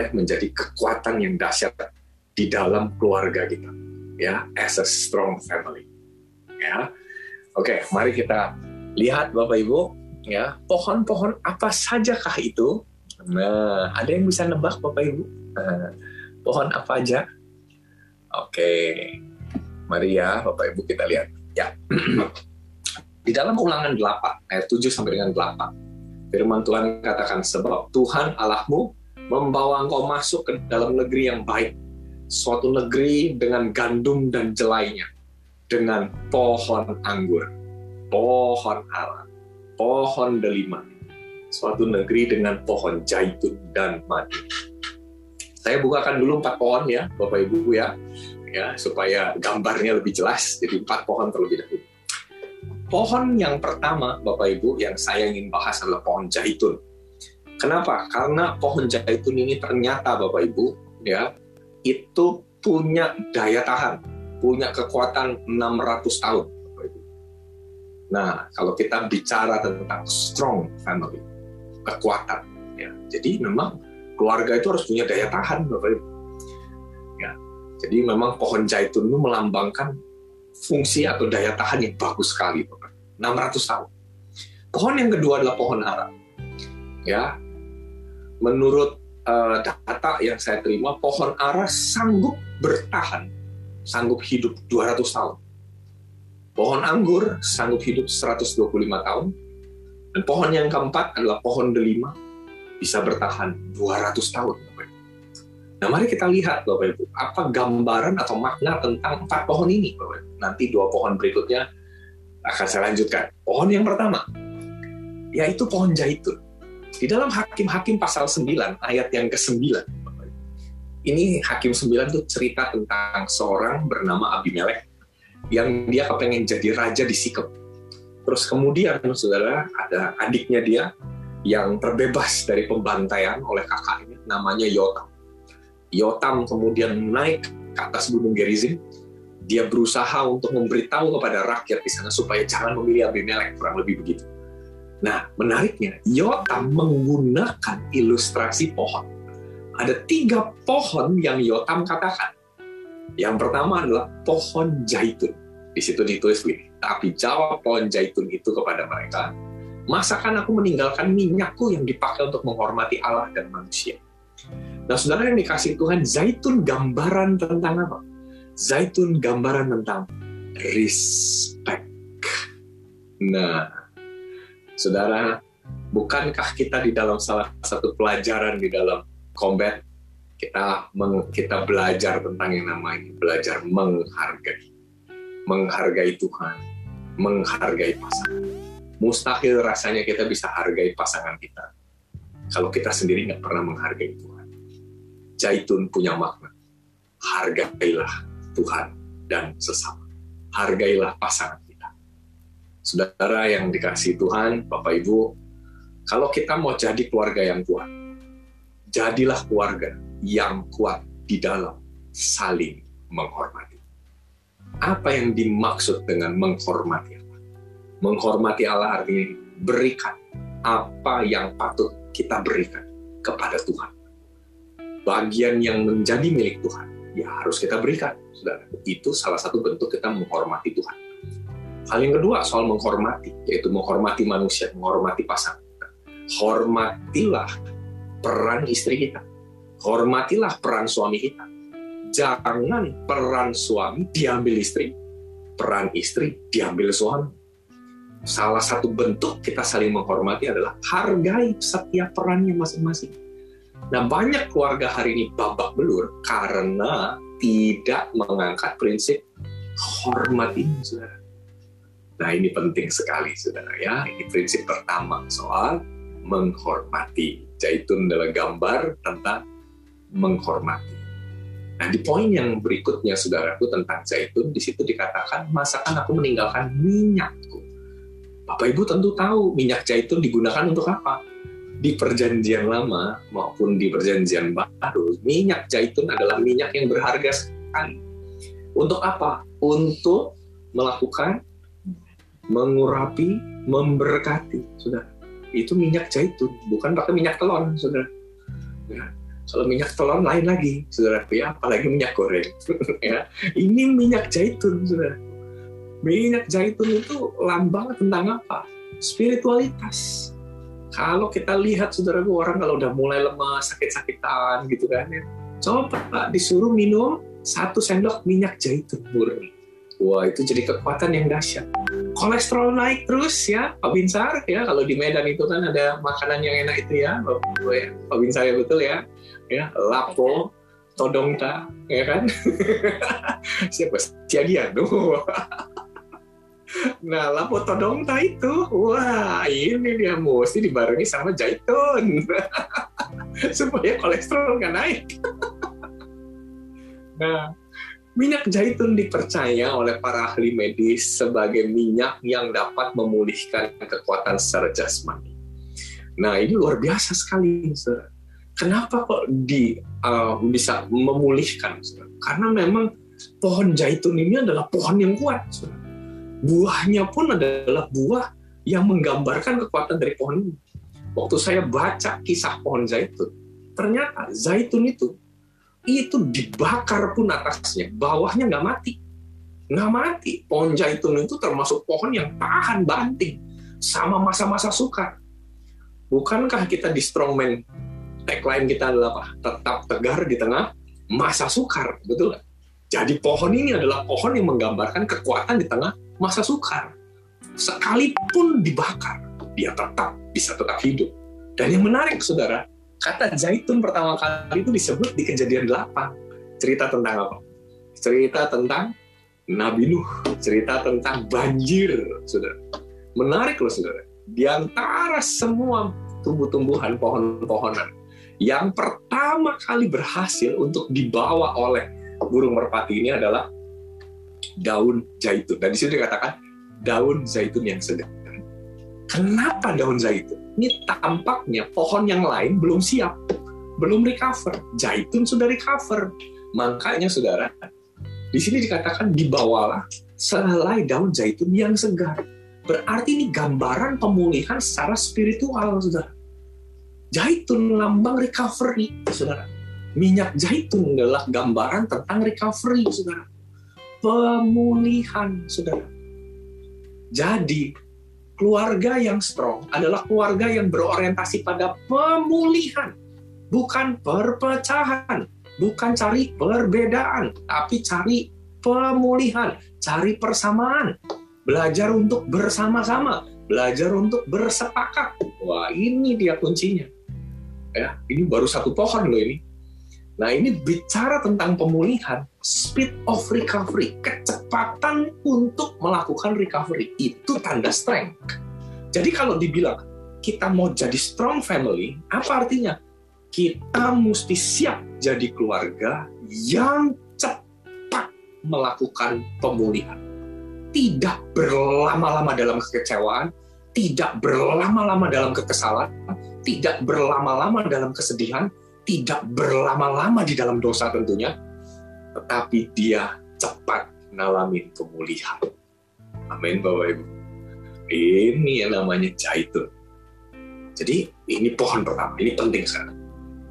boleh menjadi kekuatan yang dahsyat di dalam keluarga kita ya as a strong family ya. Oke mari kita lihat Bapak Ibu ya pohon-pohon apa sajakah itu? Nah ada yang bisa nebak Bapak Ibu? Nah, pohon apa aja? Oke mari ya Bapak Ibu kita lihat ya. Di dalam ulangan 8 ayat 7 sampai dengan 8 firman Tuhan katakan sebab Tuhan Allahmu membawa engkau masuk ke dalam negeri yang baik suatu negeri dengan gandum dan jelainya, dengan pohon anggur, pohon ala, pohon delima, suatu negeri dengan pohon zaitun dan madu. Saya bukakan dulu empat pohon ya, Bapak Ibu ya, ya supaya gambarnya lebih jelas. Jadi empat pohon terlebih dahulu. Pohon yang pertama, Bapak Ibu, yang saya ingin bahas adalah pohon zaitun. Kenapa? Karena pohon zaitun ini ternyata Bapak Ibu, ya, itu punya daya tahan, punya kekuatan 600 tahun. Nah, kalau kita bicara tentang strong family, kekuatan, ya, jadi memang keluarga itu harus punya daya tahan, Bapak Ibu. Ya, jadi memang pohon zaitun itu melambangkan fungsi atau daya tahan yang bagus sekali, Bapak. 600 tahun. Pohon yang kedua adalah pohon ara. Ya, menurut uh, data yang saya terima, pohon ara sanggup bertahan, sanggup hidup 200 tahun. Pohon anggur sanggup hidup 125 tahun. Dan pohon yang keempat adalah pohon delima, bisa bertahan 200 tahun. Nah, mari kita lihat Bapak Ibu, apa gambaran atau makna tentang empat pohon ini, Bapak Ibu. Nanti dua pohon berikutnya akan saya lanjutkan. Pohon yang pertama, yaitu pohon zaitun di dalam Hakim-Hakim pasal 9 ayat yang ke-9. Ini Hakim 9 itu cerita tentang seorang bernama Abimelek yang dia kepengen jadi raja di Sikem. Terus kemudian saudara ada adiknya dia yang terbebas dari pembantaian oleh kakaknya namanya Yotam. Yotam kemudian naik ke atas gunung Gerizim. Dia berusaha untuk memberitahu kepada rakyat di sana supaya jangan memilih Abimelek, kurang lebih begitu Nah, menariknya, Yotam menggunakan ilustrasi pohon. Ada tiga pohon yang Yotam katakan. Yang pertama adalah pohon zaitun. Di situ ditulis begini, tapi jawab pohon zaitun itu kepada mereka, masakan aku meninggalkan minyakku yang dipakai untuk menghormati Allah dan manusia. Nah, saudara yang dikasih Tuhan, zaitun gambaran tentang apa? Zaitun gambaran tentang respect. Nah, Saudara, bukankah kita di dalam salah satu pelajaran di dalam combat kita meng, kita belajar tentang yang namanya belajar menghargai, menghargai Tuhan, menghargai pasangan. Mustahil rasanya kita bisa hargai pasangan kita kalau kita sendiri nggak pernah menghargai Tuhan. Zaitun punya makna. Hargailah Tuhan dan sesama. Hargailah pasangan Saudara yang dikasih Tuhan, Bapak Ibu, kalau kita mau jadi keluarga yang kuat, jadilah keluarga yang kuat di dalam saling menghormati. Apa yang dimaksud dengan menghormati Allah? Menghormati Allah artinya berikan apa yang patut kita berikan kepada Tuhan. Bagian yang menjadi milik Tuhan, ya harus kita berikan. Saudara. Itu salah satu bentuk kita menghormati Tuhan Hal yang kedua soal menghormati, yaitu menghormati manusia, menghormati pasangan. Hormatilah peran istri kita. Hormatilah peran suami kita. Jangan peran suami diambil istri, peran istri diambil suami. Salah satu bentuk kita saling menghormati adalah hargai setiap perannya masing-masing. Nah, banyak keluarga hari ini babak belur karena tidak mengangkat prinsip hormat ini, saudara Nah ini penting sekali saudara ya. Ini prinsip pertama soal menghormati. Zaitun adalah gambar tentang menghormati. Nah di poin yang berikutnya saudaraku tentang zaitun, di situ dikatakan masakan aku meninggalkan minyakku. Bapak Ibu tentu tahu minyak zaitun digunakan untuk apa? Di perjanjian lama maupun di perjanjian baru, minyak zaitun adalah minyak yang berharga sekali. Untuk apa? Untuk melakukan mengurapi, memberkati, sudah. Itu minyak zaitun, bukan pakai minyak telon, sudah. Ya. Kalau minyak telur lain lagi, saudara ya, apalagi minyak goreng. ya, ini minyak zaitun, saudara. Minyak zaitun itu lambang tentang apa? Spiritualitas. Kalau kita lihat saudara orang kalau udah mulai lemas, sakit-sakitan gitu kan ya, coba disuruh minum satu sendok minyak zaitun murni. Wah itu jadi kekuatan yang dahsyat. Kolesterol naik terus ya, Pak Binsar. Ya. Kalau di Medan itu kan ada makanan yang enak itu ya, Pak Binsar ya betul ya. Ya lapo todongta ya kan? Siapa? Ciagian nah lapo todongta itu. Wah ini dia mesti dibarengi sama zaitun. Supaya kolesterol nggak naik. Nah minyak zaitun dipercaya oleh para ahli medis sebagai minyak yang dapat memulihkan kekuatan secara jasmani nah ini luar biasa sekali saudara Kenapa kok di uh, bisa memulihkan? Karena memang pohon zaitun ini adalah pohon yang kuat. Buahnya pun adalah buah yang menggambarkan kekuatan dari pohon ini. Waktu saya baca kisah pohon zaitun, ternyata zaitun itu itu dibakar pun atasnya, bawahnya nggak mati. Nggak mati. Pohon zaitun itu termasuk pohon yang tahan banting sama masa-masa sukar. Bukankah kita di Strongman tagline kita adalah apa? Tetap tegar di tengah masa sukar, betul? Jadi pohon ini adalah pohon yang menggambarkan kekuatan di tengah masa sukar. Sekalipun dibakar, dia tetap bisa tetap hidup. Dan yang menarik, saudara, kata zaitun pertama kali itu disebut di kejadian 8. Cerita tentang apa? Cerita tentang Nabi Nuh, cerita tentang banjir, saudara. Menarik loh, saudara. Di antara semua tumbuh-tumbuhan, pohon-pohonan, yang pertama kali berhasil untuk dibawa oleh burung merpati ini adalah daun zaitun. Dan di sini dikatakan daun zaitun yang segar. Kenapa daun zaitun? Ini tampaknya pohon yang lain belum siap, belum recover. Zaitun sudah recover. Makanya saudara, di sini dikatakan dibawalah selai daun zaitun yang segar. Berarti ini gambaran pemulihan secara spiritual, saudara Zaitun lambang recovery, saudara. Minyak zaitun adalah gambaran tentang recovery, saudara. Pemulihan, saudara. Jadi, keluarga yang strong adalah keluarga yang berorientasi pada pemulihan, bukan perpecahan, bukan cari perbedaan, tapi cari pemulihan, cari persamaan, belajar untuk bersama-sama, belajar untuk bersepakat. Wah, ini dia kuncinya. Ya ini baru satu pohon loh ini nah ini bicara tentang pemulihan speed of recovery kecepatan untuk melakukan recovery. Itu tanda strength. Jadi kalau dibilang kita mau jadi strong family apa artinya? Kita mesti siap jadi keluarga yang cepat melakukan pemulihan. Tidak berlama-lama dalam kekecewaan tidak berlama-lama dalam kekesalan, tidak berlama-lama dalam kesedihan, tidak berlama-lama di dalam dosa tentunya, tetapi dia cepat mengalami pemulihan. Amin Bapak Ibu. Ini yang namanya zaitun. Jadi ini pohon pertama, ini penting sekali.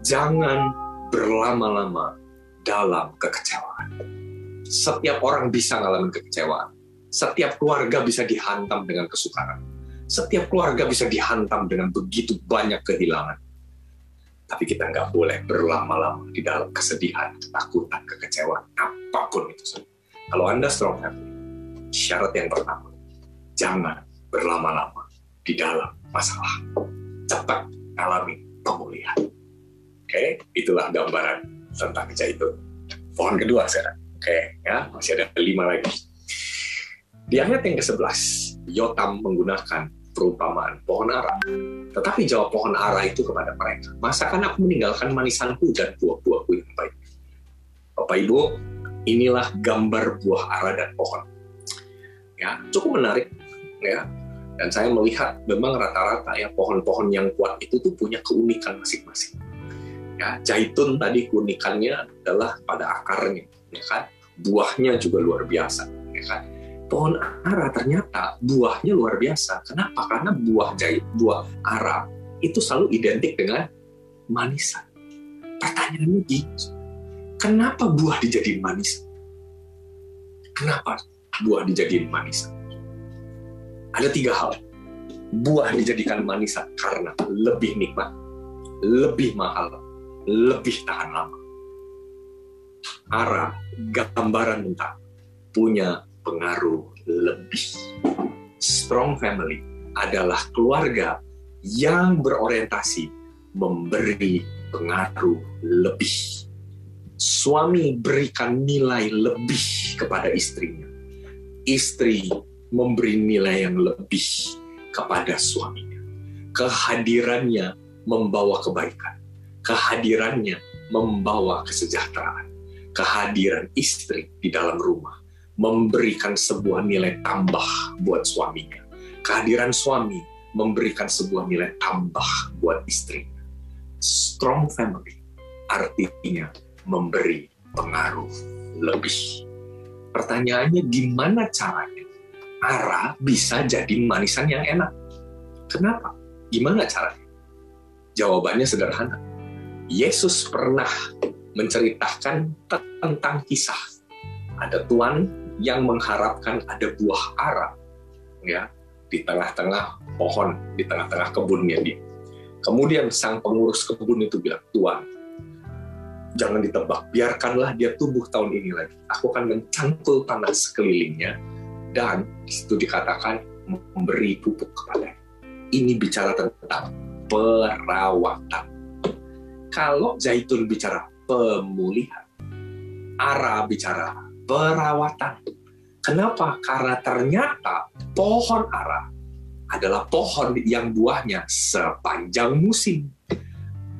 Jangan berlama-lama dalam kekecewaan. Setiap orang bisa mengalami kekecewaan. Setiap keluarga bisa dihantam dengan kesukaran setiap keluarga bisa dihantam dengan begitu banyak kehilangan. Tapi kita nggak boleh berlama-lama di dalam kesedihan, ketakutan, kekecewaan, apa pun itu. Kalau Anda strong family, syarat yang pertama, jangan berlama-lama di dalam masalah. Cepat alami pemulihan. Oke, itulah gambaran tentang itu. Pohon kedua sekarang. Oke, ya masih ada lima lagi. Di ayat yang ke-11, Yotam menggunakan perumpamaan pohon ara. Tetapi jawab pohon ara itu kepada mereka, masakan aku meninggalkan manisanku dan buah-buahku yang baik. Bapak Ibu, inilah gambar buah ara dan pohon. Ya, cukup menarik ya. Dan saya melihat memang rata-rata ya pohon-pohon yang kuat itu tuh punya keunikan masing-masing. Ya, zaitun tadi keunikannya adalah pada akarnya, ya kan? Buahnya juga luar biasa, ya kan? Pohon ara ternyata buahnya luar biasa. Kenapa? Karena buah jahit, buah ara itu selalu identik dengan manisan. pertanyaannya lagi, kenapa buah dijadiin manis? Kenapa buah dijadiin manis? Ada tiga hal. Buah dijadikan manis karena lebih nikmat, lebih mahal, lebih tahan lama. Arah gambaran tentang punya pengaruh lebih. Strong family adalah keluarga yang berorientasi memberi pengaruh lebih. Suami berikan nilai lebih kepada istrinya. Istri memberi nilai yang lebih kepada suaminya. Kehadirannya membawa kebaikan. Kehadirannya membawa kesejahteraan. Kehadiran istri di dalam rumah memberikan sebuah nilai tambah buat suaminya. Kehadiran suami memberikan sebuah nilai tambah buat istrinya. Strong family artinya memberi pengaruh lebih. Pertanyaannya gimana caranya Ara bisa jadi manisan yang enak? Kenapa? Gimana caranya? Jawabannya sederhana. Yesus pernah menceritakan tentang kisah. Ada tuan yang mengharapkan ada buah ara ya di tengah-tengah pohon, di tengah-tengah kebunnya dia. Kemudian sang pengurus kebun itu bilang, Tuan, jangan ditebak, biarkanlah dia tumbuh tahun ini lagi. Aku akan mencangkul tanah sekelilingnya, dan di situ dikatakan memberi pupuk kepada. Ini bicara tentang perawatan. Kalau zaitun bicara pemulihan, ara bicara perawatan. Kenapa? Karena ternyata pohon ara adalah pohon yang buahnya sepanjang musim.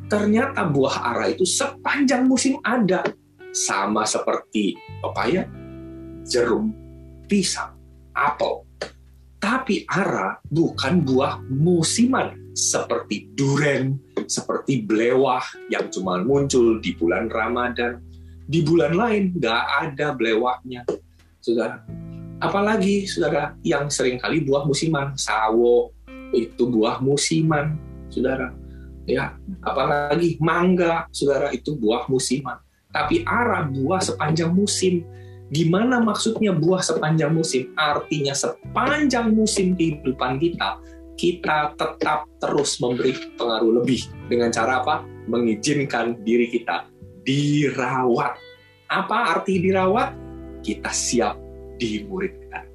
Ternyata buah ara itu sepanjang musim ada. Sama seperti pepaya, jeruk, pisang, apel. Tapi ara bukan buah musiman seperti duren, seperti belewah yang cuma muncul di bulan Ramadan. Di bulan lain nggak ada belewahnya saudara. Apalagi saudara yang sering kali buah musiman, sawo itu buah musiman, saudara. Ya, apalagi mangga, saudara itu buah musiman. Tapi arah buah sepanjang musim. Gimana maksudnya buah sepanjang musim? Artinya sepanjang musim kehidupan kita, kita tetap terus memberi pengaruh lebih. Dengan cara apa? Mengizinkan diri kita dirawat. Apa arti dirawat? kita siap dimuridkan.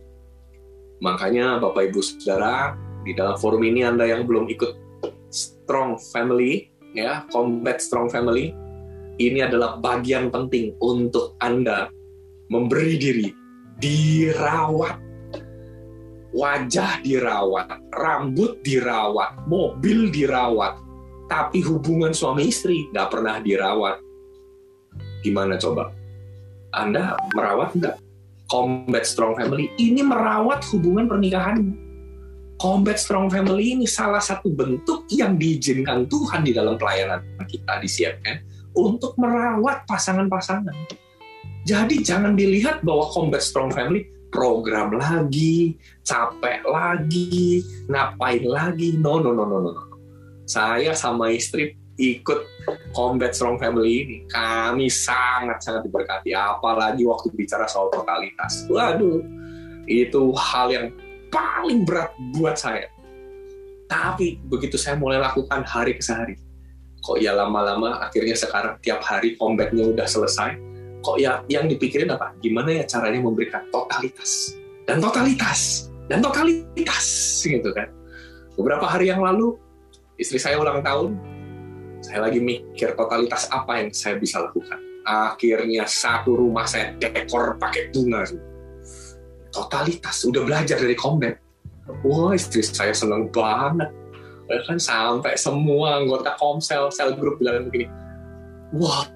Makanya Bapak Ibu Saudara, di dalam forum ini Anda yang belum ikut Strong Family, ya, Combat Strong Family, ini adalah bagian penting untuk Anda memberi diri, dirawat, wajah dirawat, rambut dirawat, mobil dirawat, tapi hubungan suami istri nggak pernah dirawat. Gimana coba? Anda merawat nggak? Combat Strong Family ini merawat hubungan pernikahan. Combat Strong Family ini salah satu bentuk yang diizinkan Tuhan di dalam pelayanan kita di CNN untuk merawat pasangan-pasangan. Jadi jangan dilihat bahwa Combat Strong Family program lagi, capek lagi, ngapain lagi. No, no, no, no, no. Saya sama istri ikut Combat Strong Family ini, kami sangat-sangat diberkati. Apalagi waktu bicara soal totalitas. Waduh, itu hal yang paling berat buat saya. Tapi begitu saya mulai lakukan hari ke hari, kok ya lama-lama akhirnya sekarang tiap hari combatnya udah selesai, kok ya yang dipikirin apa? Gimana ya caranya memberikan totalitas dan totalitas dan totalitas gitu kan. Beberapa hari yang lalu istri saya ulang tahun, saya lagi mikir totalitas apa yang saya bisa lakukan. Akhirnya satu rumah saya dekor pakai bunga. Totalitas, udah belajar dari combat. Wah istri saya seneng banget. Bahkan sampai semua anggota komsel, sel grup bilang begini, wah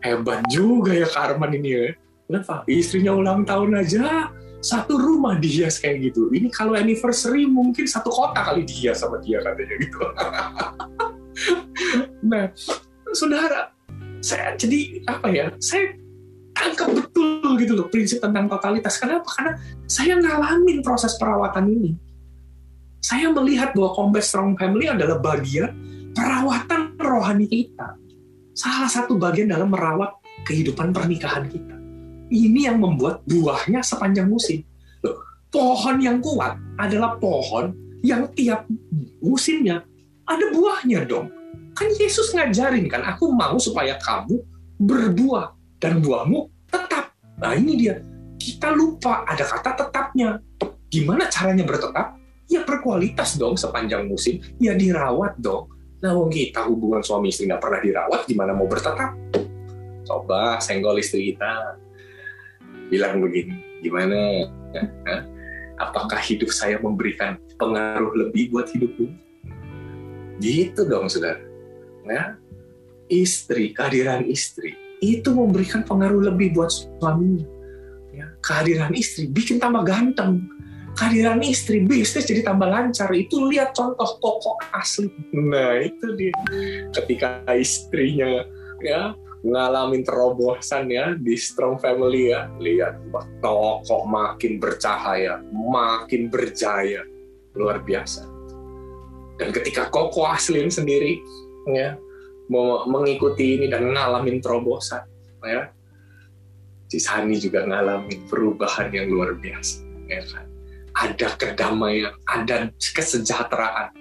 hebat juga ya Karman ini ya. Kenapa? Istrinya ulang tahun aja, satu rumah dihias kayak gitu. Ini kalau anniversary mungkin satu kota kali dihias sama dia katanya gitu. nah, saudara, saya jadi apa ya? Saya tangkap betul gitu loh prinsip tentang totalitas. Kenapa? Karena saya ngalamin proses perawatan ini. Saya melihat bahwa Combat Strong Family adalah bagian perawatan rohani kita. salah satu bagian dalam merawat kehidupan pernikahan kita. Ini yang membuat buahnya sepanjang musim. Pohon yang kuat adalah pohon yang tiap musimnya ada buahnya dong. Kan Yesus ngajarin kan, aku mau supaya kamu berbuah dan buahmu tetap. Nah ini dia, kita lupa ada kata tetapnya. Gimana caranya bertetap? Ya berkualitas dong sepanjang musim, ya dirawat dong. Nah wong kita hubungan suami istri nggak pernah dirawat, gimana mau bertetap? Coba senggol istri kita, bilang begini, gimana? Apakah hidup saya memberikan pengaruh lebih buat hidupmu? Gitu dong, saudara. Ya, istri, kehadiran istri itu memberikan pengaruh lebih buat suaminya. Ya, kehadiran istri bikin tambah ganteng. Kehadiran istri bisnis jadi tambah lancar. Itu lihat contoh koko asli. Nah itu dia. Ketika istrinya ya ngalamin terobosan ya di strong family ya lihat toko makin bercahaya makin berjaya luar biasa dan ketika koko aslin sendiri ya mengikuti ini dan ngalamin terobosan ya Cisani juga ngalamin perubahan yang luar biasa ya kan? Ada kedamaian ada kesejahteraan.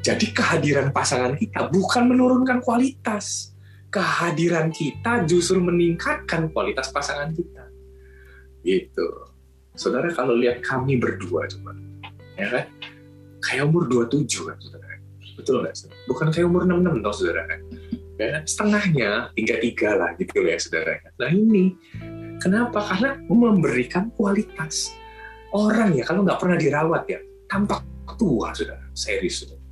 Jadi kehadiran pasangan kita bukan menurunkan kualitas. Kehadiran kita justru meningkatkan kualitas pasangan kita. Gitu. Saudara kalau lihat kami berdua coba ya kan kayak umur 27 kan saudara. Betul nggak? Bukan kayak umur 66 tau saudara kan. Ya, setengahnya tiga tiga lah gitu ya saudara. Nah ini kenapa? Karena memberikan kualitas orang ya kalau nggak pernah dirawat ya tampak tua saudara. Serius saudara.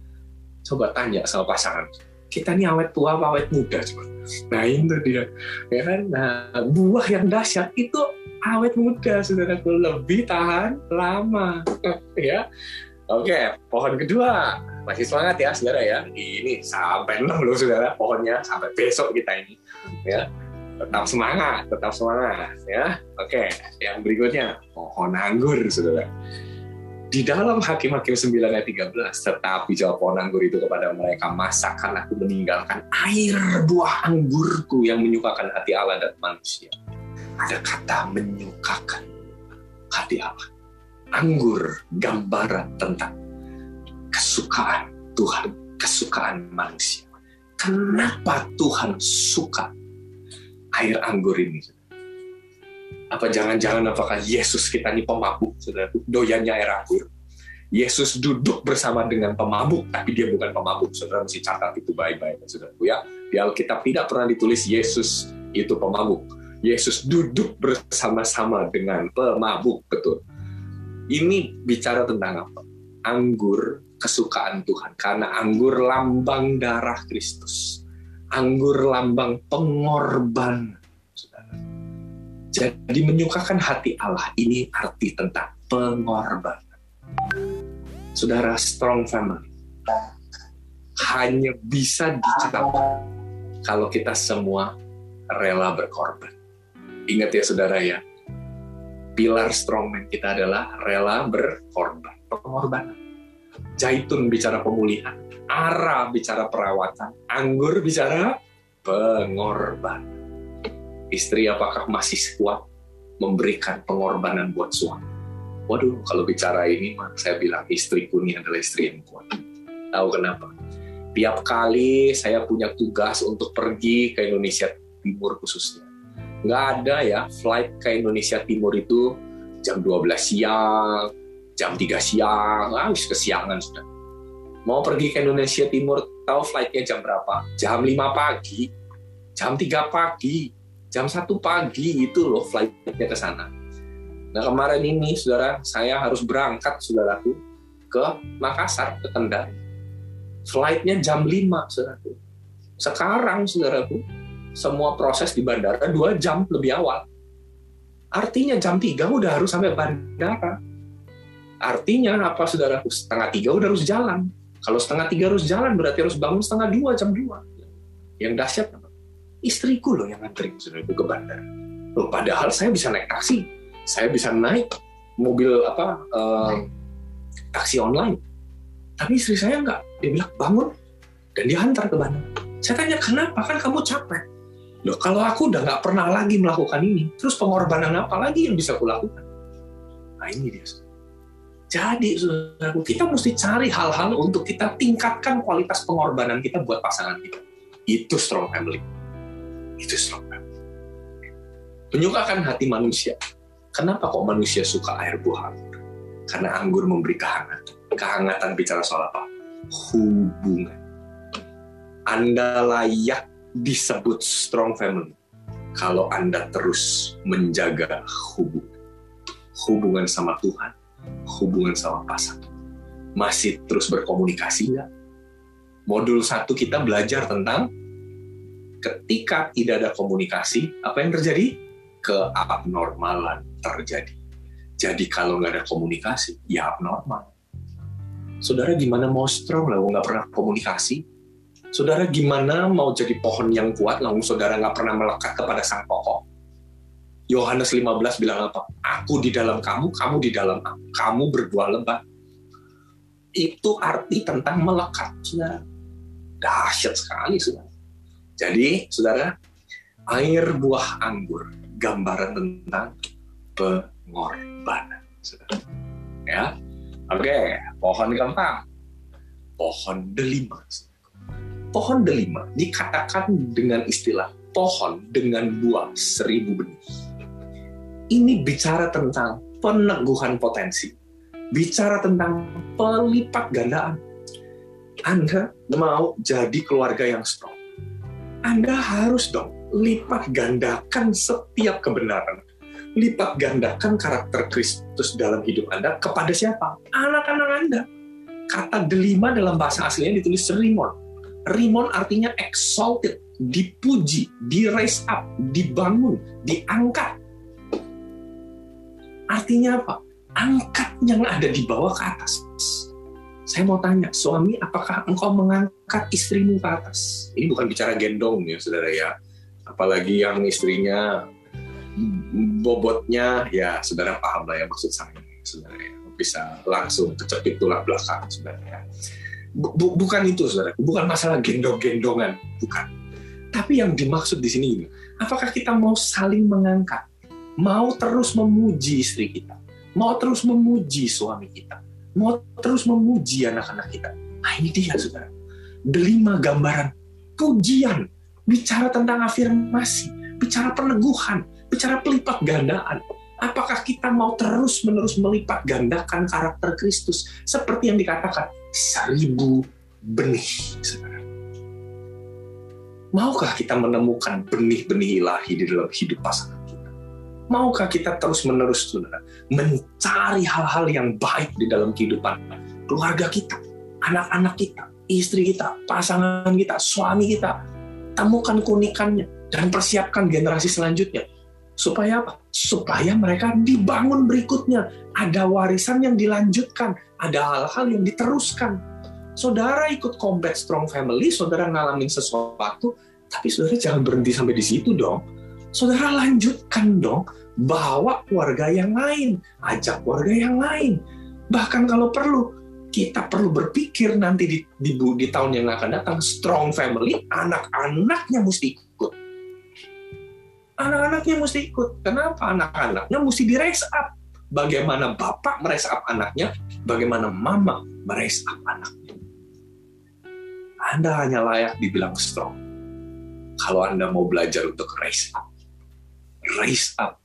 Coba tanya sama pasangan kita ini awet tua apa awet muda coba. Nah itu dia, ya kan. Nah buah yang dahsyat itu awet muda, saudara lebih tahan lama, ya. Oke, pohon kedua. Masih semangat ya, saudara ya. Ini sampai enam loh, saudara, pohonnya. Sampai besok kita ini. Ya, tetap semangat, tetap semangat. Ya, oke. Yang berikutnya, pohon anggur, saudara. Di dalam Hakim-Hakim 9 ayat 13, tetapi jawab pohon anggur itu kepada mereka, masakan aku meninggalkan air buah anggurku yang menyukakan hati Allah dan manusia. Ada kata menyukakan hati Allah anggur gambaran tentang kesukaan Tuhan, kesukaan manusia. Kenapa Tuhan suka air anggur ini? Apa jangan-jangan apakah Yesus kita ini pemabuk, saudara? Doyannya air anggur. Yesus duduk bersama dengan pemabuk, tapi dia bukan pemabuk. Saudara mesti catat itu baik-baik, saudara. Ya, di Alkitab tidak pernah ditulis Yesus itu pemabuk. Yesus duduk bersama-sama dengan pemabuk, betul ini bicara tentang apa? Anggur kesukaan Tuhan. Karena anggur lambang darah Kristus. Anggur lambang pengorban. Jadi menyukakan hati Allah ini arti tentang pengorbanan. Saudara strong family hanya bisa dicapai kalau kita semua rela berkorban. Ingat ya saudara ya, pilar strongman kita adalah rela berkorban, pengorbanan. Zaitun bicara pemulihan, ara bicara perawatan, anggur bicara pengorbanan. Istri apakah masih kuat memberikan pengorbanan buat suami? Waduh, kalau bicara ini, saya bilang istriku ini adalah istri yang kuat. Tahu kenapa? Tiap kali saya punya tugas untuk pergi ke Indonesia Timur khususnya, nggak ada ya flight ke Indonesia Timur itu jam 12 siang, jam 3 siang, ah, kesiangan sudah. Mau pergi ke Indonesia Timur, tahu flightnya jam berapa? Jam 5 pagi, jam 3 pagi, jam 1 pagi itu loh flightnya ke sana. Nah kemarin ini, saudara, saya harus berangkat, saudaraku, ke Makassar, ke Kendal. Flightnya jam 5, saudaraku. Sekarang, saudaraku, semua proses di bandara dua jam lebih awal. Artinya jam tiga udah harus sampai bandara. Artinya apa saudara? Setengah tiga udah harus jalan. Kalau setengah tiga harus jalan berarti harus bangun setengah dua jam dua. Yang dahsyat? Istriku loh yang nganterin saudaraku ke bandara. Loh, padahal saya bisa naik taksi, saya bisa naik mobil apa eh, taksi online. Tapi istri saya nggak. Dia bilang bangun dan dia antar ke bandara Saya tanya, kenapa? Kan kamu capek. Loh, kalau aku udah nggak pernah lagi melakukan ini, terus pengorbanan apa lagi yang bisa kulakukan? Nah ini dia. Jadi, kita mesti cari hal-hal untuk kita tingkatkan kualitas pengorbanan kita buat pasangan kita. Itu strong family. Itu strong family. Menyukakan hati manusia. Kenapa kok manusia suka air buah anggur? Karena anggur memberi kehangatan. Kehangatan bicara soal apa? Hubungan. Anda layak disebut strong family kalau Anda terus menjaga hubungan. Hubungan sama Tuhan, hubungan sama pasangan. Masih terus berkomunikasi nggak? Modul satu kita belajar tentang ketika tidak ada komunikasi, apa yang terjadi? Keabnormalan terjadi. Jadi kalau nggak ada komunikasi, ya abnormal. Saudara gimana mau strong lah, nggak pernah komunikasi? Saudara gimana mau jadi pohon yang kuat langsung saudara nggak pernah melekat kepada sang pokok? Yohanes 15 bilang apa? Aku di dalam kamu, kamu di dalam aku. Kamu berdua lebat. Itu arti tentang melekat, saudara. Dahsyat sekali, saudara. Jadi, saudara, air buah anggur, gambaran tentang pengorbanan. Saudara. Ya, Oke, pohon keempat. Pohon delima. Saudara pohon delima dikatakan dengan istilah pohon dengan buah seribu benih. Ini bicara tentang peneguhan potensi, bicara tentang pelipat gandaan. Anda mau jadi keluarga yang strong, Anda harus dong lipat gandakan setiap kebenaran, lipat gandakan karakter Kristus dalam hidup Anda kepada siapa? Anak-anak Anda. Kata delima dalam bahasa aslinya ditulis serimon Rimon artinya exalted, dipuji, di raise up, dibangun, diangkat. Artinya apa? Angkat yang ada di bawah ke atas. Saya mau tanya, suami, apakah engkau mengangkat istrimu ke atas? Ini bukan bicara gendong ya, saudara ya. Apalagi yang istrinya bobotnya, ya saudara paham lah ya maksud saya, saudara ya. Bisa langsung kecepit tulang belakang, saudara ya Bu, bukan itu, saudara. Bukan masalah gendong-gendongan, bukan. Tapi yang dimaksud di sini, apakah kita mau saling mengangkat, mau terus memuji istri kita, mau terus memuji suami kita, mau terus memuji anak-anak kita. Nah ini dia, saudara. Delima gambaran pujian, bicara tentang afirmasi, bicara peneguhan, bicara pelipat gandaan. Apakah kita mau terus-menerus melipat gandakan karakter Kristus seperti yang dikatakan seribu benih. Maukah kita menemukan benih-benih ilahi di dalam hidup pasangan kita? Maukah kita terus-menerus, saudara, mencari hal-hal yang baik di dalam kehidupan keluarga kita, anak-anak kita, istri kita, pasangan kita, suami kita? Temukan keunikannya dan persiapkan generasi selanjutnya. Supaya apa? Supaya mereka dibangun berikutnya. Ada warisan yang dilanjutkan, ada hal-hal yang diteruskan. Saudara ikut combat strong family, saudara ngalamin sesuatu, tapi saudara jangan berhenti sampai di situ dong. Saudara lanjutkan dong, bawa keluarga yang lain, ajak keluarga yang lain. Bahkan kalau perlu, kita perlu berpikir nanti di, di, di tahun yang akan datang, strong family, anak-anaknya mesti ikut. Anak-anaknya mesti ikut. Kenapa anak-anaknya mesti di raise up? Bagaimana bapak meraise up anaknya, bagaimana mama meraise up anaknya. Anda hanya layak dibilang strong. Kalau Anda mau belajar untuk raise up. Raise up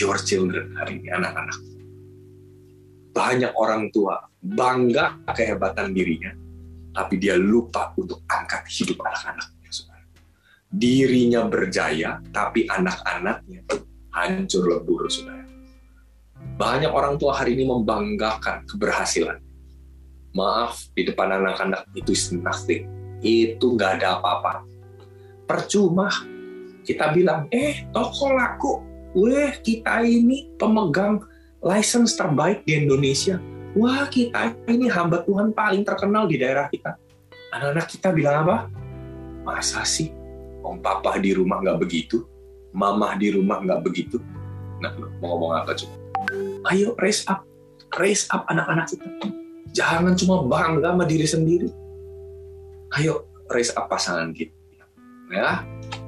your children hari ini, anak-anak. Banyak orang tua bangga kehebatan dirinya, tapi dia lupa untuk angkat hidup anak-anaknya. Dirinya berjaya, tapi anak-anaknya hancur lebur, saudara banyak orang tua hari ini membanggakan keberhasilan. Maaf, di depan anak-anak itu is nothing. Itu nggak ada apa-apa. Percuma kita bilang, eh toko laku, weh kita ini pemegang license terbaik di Indonesia. Wah kita ini hamba Tuhan paling terkenal di daerah kita. Anak-anak kita bilang apa? Masa sih? Om papa di rumah nggak begitu? Mama di rumah nggak begitu? Nah, mau ngomong apa coba? Ayo raise up, raise up anak-anak kita. Jangan cuma bangga sama diri sendiri. Ayo raise up pasangan kita. Ya,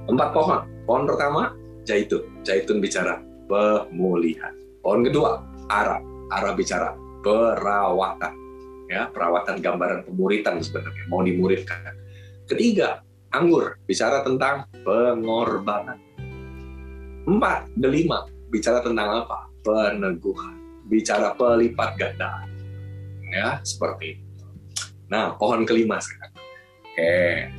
empat pohon. Pohon pertama zaitun. Zaitun bicara pemulihan. Pohon kedua ara. Ara bicara perawatan. Ya, perawatan gambaran pemuritan sebenarnya mau dimuridkan. Ketiga, anggur bicara tentang pengorbanan. Empat, delima bicara tentang apa? Peneguhan. Bicara pelipat ganda. Ya, seperti itu. Nah, pohon kelima sekarang. Oke.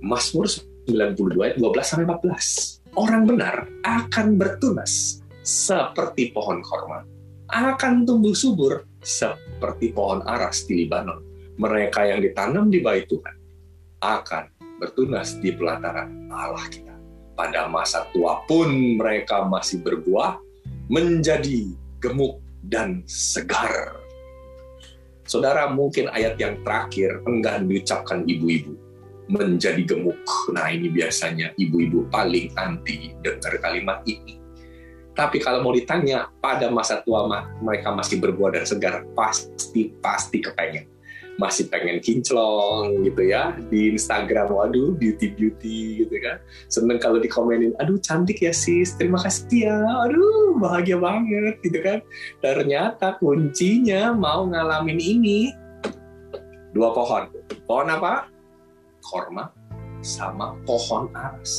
Mazmur 92 ayat 12 sampai 14. Orang benar akan bertunas seperti pohon korma, akan tumbuh subur seperti pohon aras di Libanon. Mereka yang ditanam di bait Tuhan akan bertunas di pelataran Allah kita. Pada masa tua pun mereka masih berbuah, menjadi gemuk dan segar. Saudara, mungkin ayat yang terakhir enggan diucapkan ibu-ibu menjadi gemuk. Nah ini biasanya ibu-ibu paling anti dengar kalimat ini. Tapi kalau mau ditanya, pada masa tua mereka masih berbuah dan segar, pasti pasti kepengen. Masih pengen kinclong gitu ya di Instagram, waduh beauty beauty gitu kan. Seneng kalau dikomenin, aduh cantik ya sis, terima kasih ya, aduh bahagia banget gitu kan. Ternyata kuncinya mau ngalamin ini dua pohon. Pohon apa? korma sama pohon aras.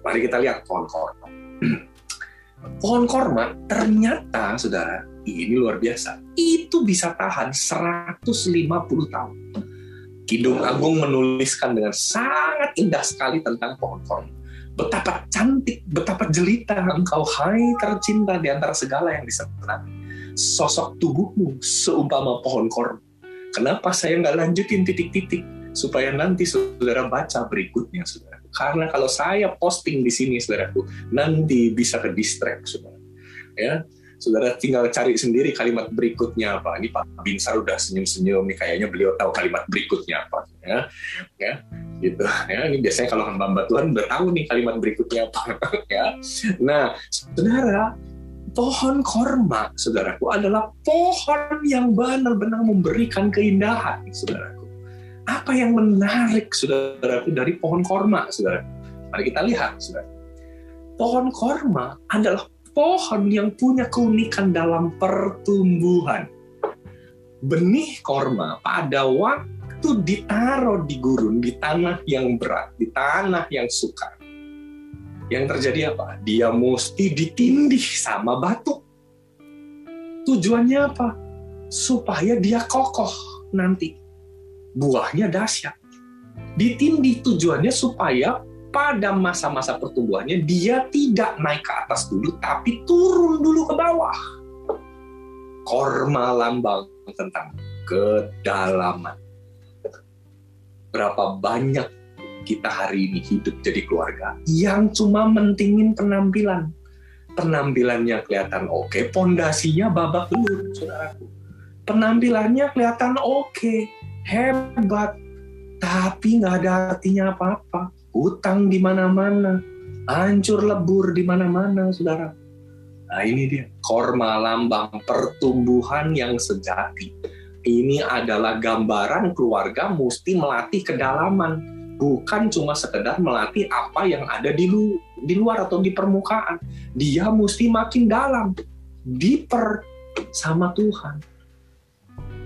Mari kita lihat pohon korma. pohon korma ternyata, saudara, ini luar biasa. Itu bisa tahan 150 tahun. Kidung Agung menuliskan dengan sangat indah sekali tentang pohon korma. Betapa cantik, betapa jelita engkau hai tercinta di antara segala yang disenangi. Sosok tubuhmu seumpama pohon korma. Kenapa saya nggak lanjutin titik-titik? supaya nanti saudara baca berikutnya saudara. Karena kalau saya posting di sini saudaraku, nanti bisa ke distract saudara. Ya, saudara tinggal cari sendiri kalimat berikutnya apa. Ini Pak Binsar udah senyum-senyum nih kayaknya beliau tahu kalimat berikutnya apa. Ya, ya gitu. Ya, ini biasanya kalau hamba Tuhan udah nih kalimat berikutnya apa. ya, nah saudara pohon korma, saudaraku, adalah pohon yang benar-benar memberikan keindahan, saudaraku apa yang menarik, saudara dari pohon korma, saudara? Mari kita lihat, saudara. Pohon korma adalah pohon yang punya keunikan dalam pertumbuhan. Benih korma pada waktu ditaruh di gurun, di tanah yang berat, di tanah yang sukar. Yang terjadi apa? Dia mesti ditindih sama batu. Tujuannya apa? Supaya dia kokoh nanti buahnya dahsyat. Ditindih tujuannya supaya pada masa-masa pertumbuhannya dia tidak naik ke atas dulu, tapi turun dulu ke bawah. Korma lambang tentang kedalaman. Berapa banyak kita hari ini hidup jadi keluarga yang cuma mentingin penampilan. Penampilannya kelihatan oke, okay, pondasinya babak belur, saudaraku. Penampilannya kelihatan oke, okay, hebat, tapi nggak ada artinya apa-apa. Utang di mana-mana, hancur lebur di mana-mana, saudara. Nah ini dia, korma lambang pertumbuhan yang sejati. Ini adalah gambaran keluarga mesti melatih kedalaman, bukan cuma sekedar melatih apa yang ada di, lu, di luar atau di permukaan. Dia mesti makin dalam, diper sama Tuhan.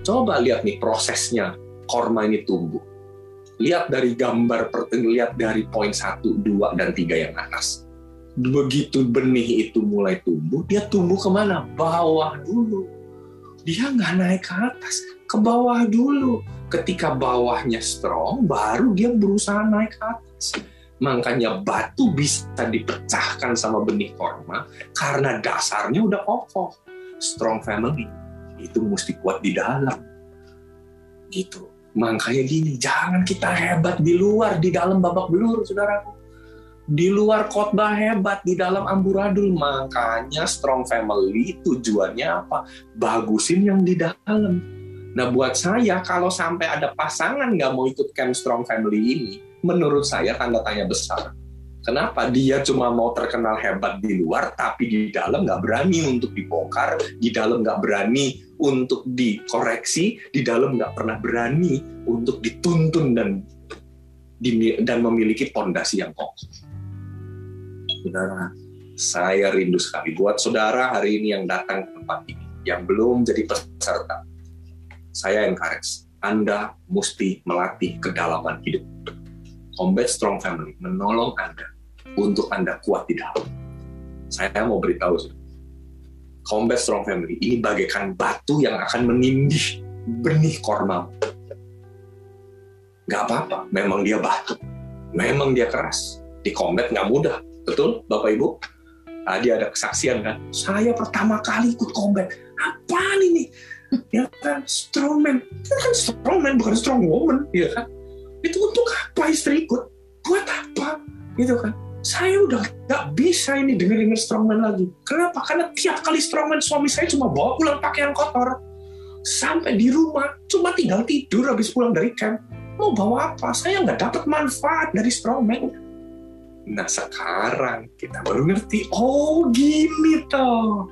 Coba lihat nih prosesnya korma ini tumbuh. Lihat dari gambar, lihat dari poin 1, 2, dan 3 yang atas. Begitu benih itu mulai tumbuh, dia tumbuh ke mana? Bawah dulu. Dia nggak naik ke atas, ke bawah dulu. Ketika bawahnya strong, baru dia berusaha naik ke atas. Makanya batu bisa dipecahkan sama benih korma karena dasarnya udah kokoh. Strong family itu mesti kuat di dalam. Gitu. Makanya gini, jangan kita hebat di luar, di dalam babak belur, saudaraku. Di luar khotbah hebat, di dalam amburadul. Makanya strong family tujuannya apa? Bagusin yang di dalam. Nah buat saya, kalau sampai ada pasangan nggak mau ikut camp strong family ini, menurut saya tanda tanya besar Kenapa? Dia cuma mau terkenal hebat di luar, tapi di dalam nggak berani untuk dibongkar, di dalam nggak berani untuk dikoreksi, di dalam nggak pernah berani untuk dituntun dan dan memiliki pondasi yang kokoh. Saudara, saya rindu sekali buat saudara hari ini yang datang ke tempat ini, yang belum jadi peserta. Saya encourage, Anda mesti melatih kedalaman hidup. Combat Strong Family menolong Anda untuk Anda kuat di dalam. Saya mau beritahu, Combat Strong Family ini bagaikan batu yang akan menindih benih korma. Gak apa-apa, memang dia batu. Memang dia keras. Di combat nggak mudah. Betul, Bapak Ibu? Tadi ada kesaksian kan, saya pertama kali ikut combat. Apa ini? Ya kan, strongman. Itu kan strongman, bukan strong woman. Ya kan? Itu untuk apa istri ikut? Buat apa? Gitu kan? Saya udah gak bisa ini denger-denger strongman lagi. Kenapa? Karena tiap kali strongman suami saya cuma bawa pulang pakaian kotor. Sampai di rumah cuma tinggal tidur habis pulang dari camp. Mau bawa apa? Saya nggak dapat manfaat dari strongman. Nah sekarang kita baru ngerti, oh gini toh.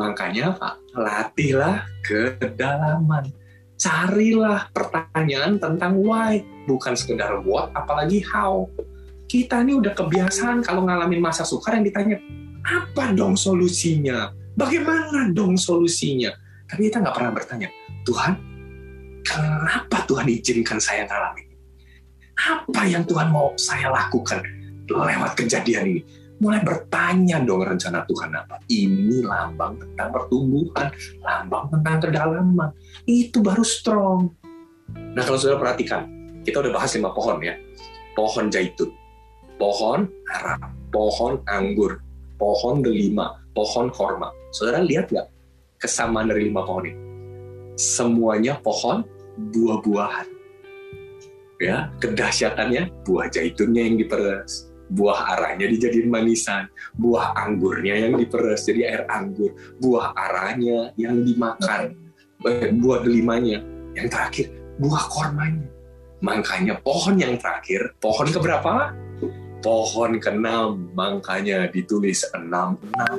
Makanya Pak, latihlah kedalaman. Carilah pertanyaan tentang why, bukan sekedar what, apalagi how kita ini udah kebiasaan kalau ngalamin masa sukar yang ditanya, apa dong solusinya? Bagaimana dong solusinya? Tapi kita nggak pernah bertanya, Tuhan, kenapa Tuhan izinkan saya ngalamin? Apa yang Tuhan mau saya lakukan lewat kejadian ini? Mulai bertanya dong rencana Tuhan apa. Ini lambang tentang pertumbuhan, lambang tentang kedalaman. Itu baru strong. Nah kalau sudah perhatikan, kita udah bahas lima pohon ya. Pohon zaitun, pohon ara, pohon anggur, pohon delima, pohon korma. Saudara lihat nggak kesamaan dari lima pohon ini? Semuanya pohon buah-buahan. Ya, kedahsyatannya buah zaitunnya yang diperes, buah aranya dijadiin manisan, buah anggurnya yang diperes jadi air anggur, buah aranya yang dimakan, eh, buah delimanya, yang terakhir buah kormanya. Makanya pohon yang terakhir, pohon keberapa? Pohon keenam, makanya ditulis enam enam.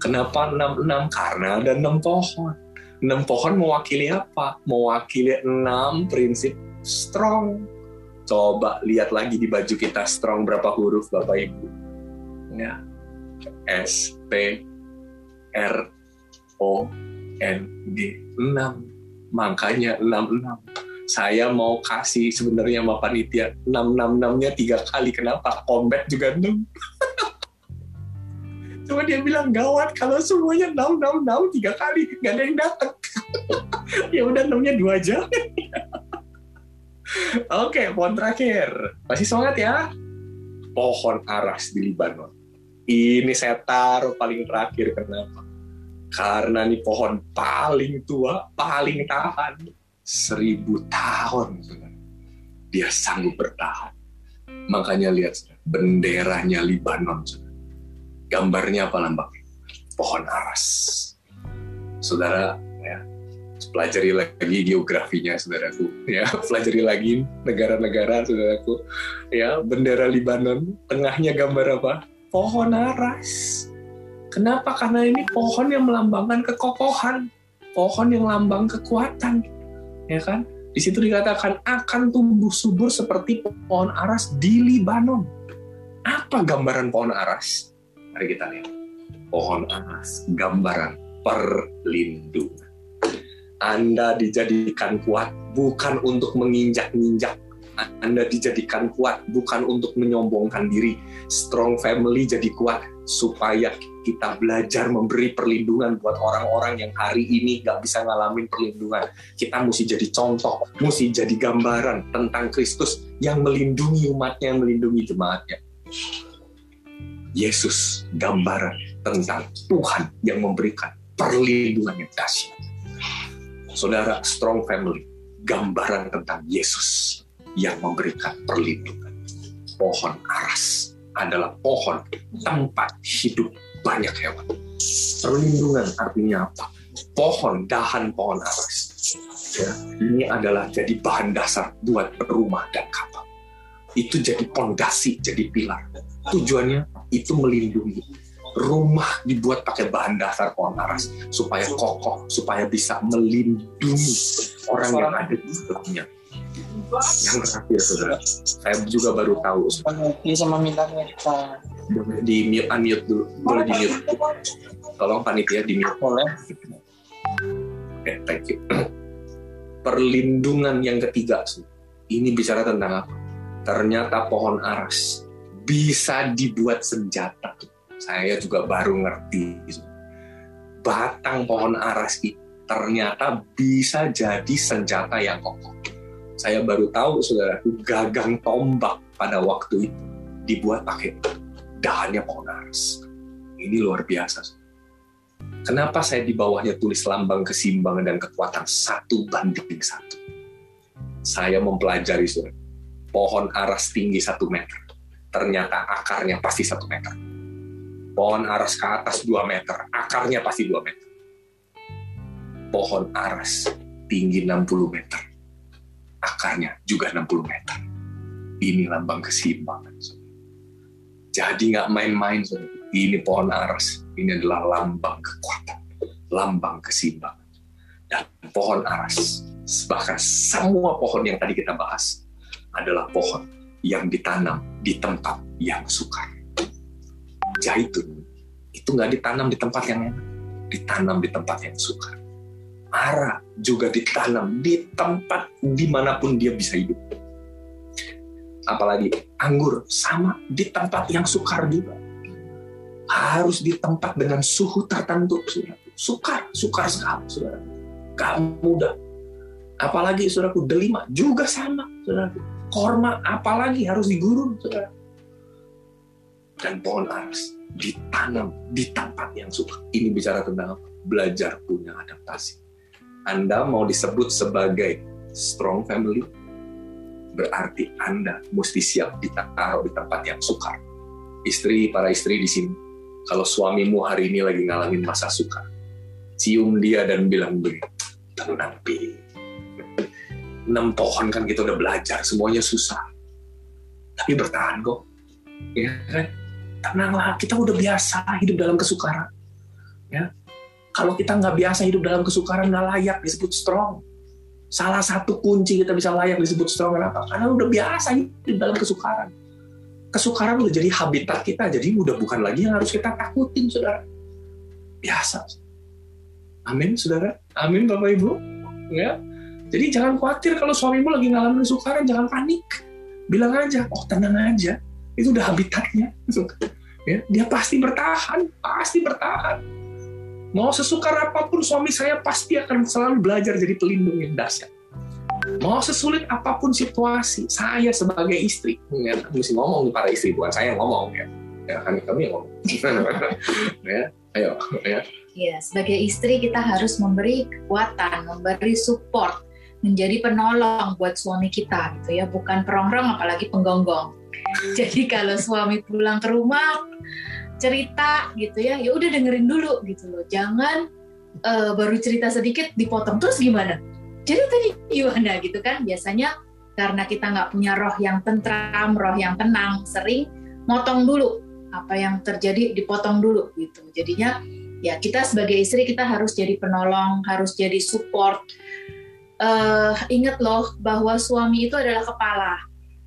Kenapa enam enam? Karena ada enam pohon. Enam pohon mewakili apa? Mewakili enam prinsip strong. Coba lihat lagi di baju kita strong berapa huruf Bapak Ibu. Ya. S T R O N G 6. Makanya 66 saya mau kasih sebenarnya sama panitia 666-nya tiga kali. Kenapa? Combat juga 6. Cuma dia bilang gawat kalau semuanya 666 tiga kali. Gak ada yang datang. ya udah 6-nya dua aja. Oke, pohon terakhir. Masih semangat ya? Pohon aras di Libanon. Ini saya taruh paling terakhir. Kenapa? Karena ini pohon paling tua, paling tahan seribu tahun dia sanggup bertahan. Makanya lihat benderanya Libanon gambarnya apa lambangnya pohon aras. Saudara ya pelajari lagi geografinya saudaraku. Ya pelajari lagi negara-negara saudaraku. Ya bendera Libanon tengahnya gambar apa? Pohon aras. Kenapa? Karena ini pohon yang melambangkan kekokohan. Pohon yang lambang kekuatan ya kan? Di situ dikatakan akan tumbuh subur seperti pohon aras di Libanon. Apa gambaran pohon aras? Mari kita lihat. Pohon aras, gambaran perlindungan. Anda dijadikan kuat bukan untuk menginjak-injak anda dijadikan kuat bukan untuk menyombongkan diri. Strong family jadi kuat supaya kita belajar memberi perlindungan buat orang-orang yang hari ini gak bisa ngalamin perlindungan. Kita mesti jadi contoh, mesti jadi gambaran tentang Kristus yang melindungi umatnya, yang melindungi jemaatnya. Yesus gambaran tentang Tuhan yang memberikan perlindungan yang dahsyat. Saudara, strong family, gambaran tentang Yesus yang memberikan perlindungan. Pohon aras adalah pohon tempat hidup banyak hewan. Perlindungan artinya apa? Pohon, dahan pohon aras. Ya, ini adalah jadi bahan dasar buat rumah dan kapal. Itu jadi pondasi, jadi pilar. Tujuannya itu melindungi. Rumah dibuat pakai bahan dasar pohon aras supaya kokoh, supaya bisa melindungi orang yang ada di dalamnya Yang terakhir, saudara. Saya juga baru tahu. Pengerti sama minta kita. Boleh di mute, unmute dulu. Boleh di mute. Tolong panitia di mute. Boleh. Oke, thank you. Perlindungan yang ketiga. Ini bicara tentang apa? Ternyata pohon aras bisa dibuat senjata. Saya juga baru ngerti. Batang pohon aras itu ternyata bisa jadi senjata yang kokoh. Saya baru tahu, saudara, gagang tombak pada waktu itu dibuat pakai dahannya pohon aras. Ini luar biasa. Kenapa saya di bawahnya tulis lambang keseimbangan dan kekuatan satu banding satu? Saya mempelajari, saudara, pohon aras tinggi satu meter ternyata akarnya pasti satu meter. Pohon aras ke atas 2 meter, akarnya pasti 2 meter. Pohon aras tinggi 60 meter, akarnya juga 60 meter. Ini lambang keseimbangan. Jadi nggak main-main, ini pohon aras, ini adalah lambang kekuatan, lambang keseimbangan. Dan pohon aras, bahkan semua pohon yang tadi kita bahas, adalah pohon yang ditanam di tempat yang sukar. Jaitun itu nggak ditanam di tempat yang enak, ditanam di tempat yang sukar. Ara juga ditanam di tempat di mana pun dia bisa hidup. Apalagi anggur sama di tempat yang sukar juga. Harus di tempat dengan suhu tertentu, saudara. Sukar, sukar sekali, saudara. Gak mudah. Apalagi saudaraku delima juga sama, saudaraku korma apalagi harus digurun saudara dan pohon aras ditanam di tempat yang suka ini bicara tentang belajar punya adaptasi Anda mau disebut sebagai strong family berarti Anda mesti siap ditaruh di tempat yang sukar. Istri para istri di sini kalau suamimu hari ini lagi ngalamin masa suka cium dia dan bilang begini tenang pi. Enam pohon kan kita udah belajar semuanya susah. Tapi bertahan kok. Ya kan? Tenanglah kita udah biasa hidup dalam kesukaran. Ya kalau kita nggak biasa hidup dalam kesukaran nggak layak disebut strong. Salah satu kunci kita bisa layak disebut strong kenapa? Karena udah biasa hidup dalam kesukaran. Kesukaran udah jadi habitat kita jadi udah bukan lagi yang harus kita takutin saudara. Biasa. Amin saudara. Amin bapak ibu. Ya. Jadi jangan khawatir kalau suamimu lagi ngalamin kesukaran, jangan panik. Bilang aja, oh tenang aja, itu udah habitatnya. Ya, dia pasti bertahan, pasti bertahan. Mau sesukar apa pun suami saya pasti akan selalu belajar jadi pelindung yang dahsyat. Mau sesulit apa pun situasi, saya sebagai istri, ya, mesti ngomong nih para istri, bukan saya yang ngomong ya. Ya kami kami yang ngomong. ya, ayo ya. Ya, sebagai istri kita harus memberi kekuatan, memberi support, menjadi penolong buat suami kita gitu ya, bukan perongrong apalagi penggonggong. Jadi kalau suami pulang ke rumah cerita gitu ya, ya udah dengerin dulu gitu loh. Jangan uh, baru cerita sedikit dipotong terus gimana? Jadi tadi gimana gitu kan? Biasanya karena kita nggak punya roh yang tentram, roh yang tenang, sering motong dulu apa yang terjadi dipotong dulu gitu. Jadinya ya kita sebagai istri kita harus jadi penolong, harus jadi support, uh, ingat loh bahwa suami itu adalah kepala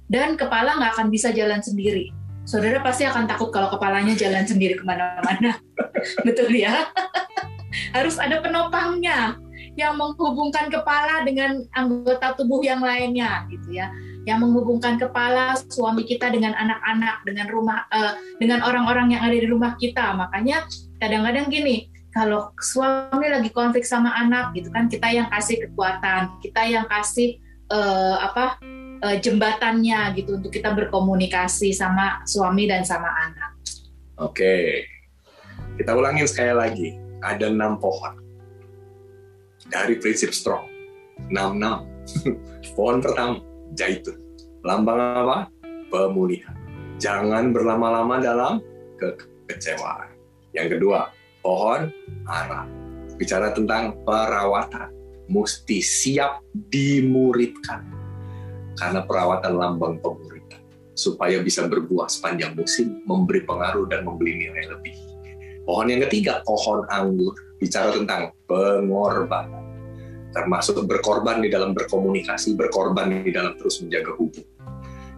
dan kepala nggak akan bisa jalan sendiri. Saudara pasti akan takut kalau kepalanya jalan sendiri ke mana-mana, betul ya? Harus ada penopangnya yang menghubungkan kepala dengan anggota tubuh yang lainnya, gitu ya. Yang menghubungkan kepala suami kita dengan anak-anak, dengan rumah, uh, dengan orang-orang yang ada di rumah kita. Makanya kadang-kadang gini, kalau suami lagi konflik sama anak gitu kan kita yang kasih kekuatan kita yang kasih uh, apa uh, jembatannya gitu untuk kita berkomunikasi sama suami dan sama anak. Oke, kita ulangin sekali lagi. Ada enam pohon dari prinsip strong. Enam enam. pohon pertama jaitun. Lambang apa? Pemulihan. Jangan berlama-lama dalam kekecewaan. Yang kedua, pohon ara. Bicara tentang perawatan, mesti siap dimuridkan. Karena perawatan lambang pemuridan. Supaya bisa berbuah sepanjang musim, memberi pengaruh dan memberi nilai lebih. Pohon yang ketiga, pohon anggur. Bicara tentang pengorbanan. termasuk berkorban di dalam berkomunikasi, berkorban di dalam terus menjaga hubung.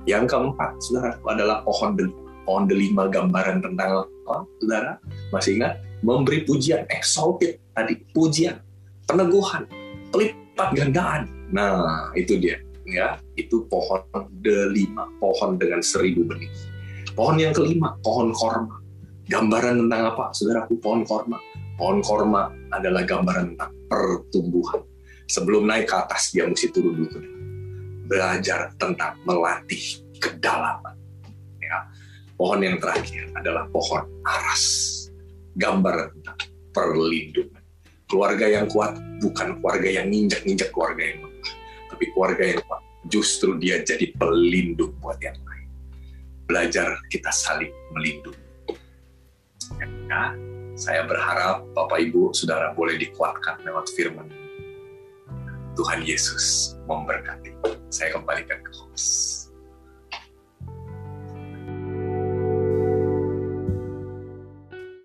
Yang keempat, saudara, adalah pohon delima. Pohon delima gambaran tentang apa, saudara? Masih ingat? Memberi pujian, exalted tadi, pujian, peneguhan, pelipat gandaan. Nah, itu dia. Ya Itu pohon delima, pohon dengan seribu benih. Pohon yang kelima, pohon korma. Gambaran tentang apa, saudaraku? Pohon korma. Pohon korma adalah gambaran tentang pertumbuhan. Sebelum naik ke atas, dia mesti turun dulu belajar tentang melatih kedalaman. Ya. Pohon yang terakhir adalah pohon aras, gambar tentang perlindungan. Keluarga yang kuat bukan keluarga yang nginjak-nginjak keluarga yang tapi keluarga yang kuat justru dia jadi pelindung buat yang lain. Belajar kita saling melindungi. Ya, saya berharap Bapak Ibu Saudara boleh dikuatkan lewat firman Tuhan Yesus memberkati. Saya kembalikan ke host.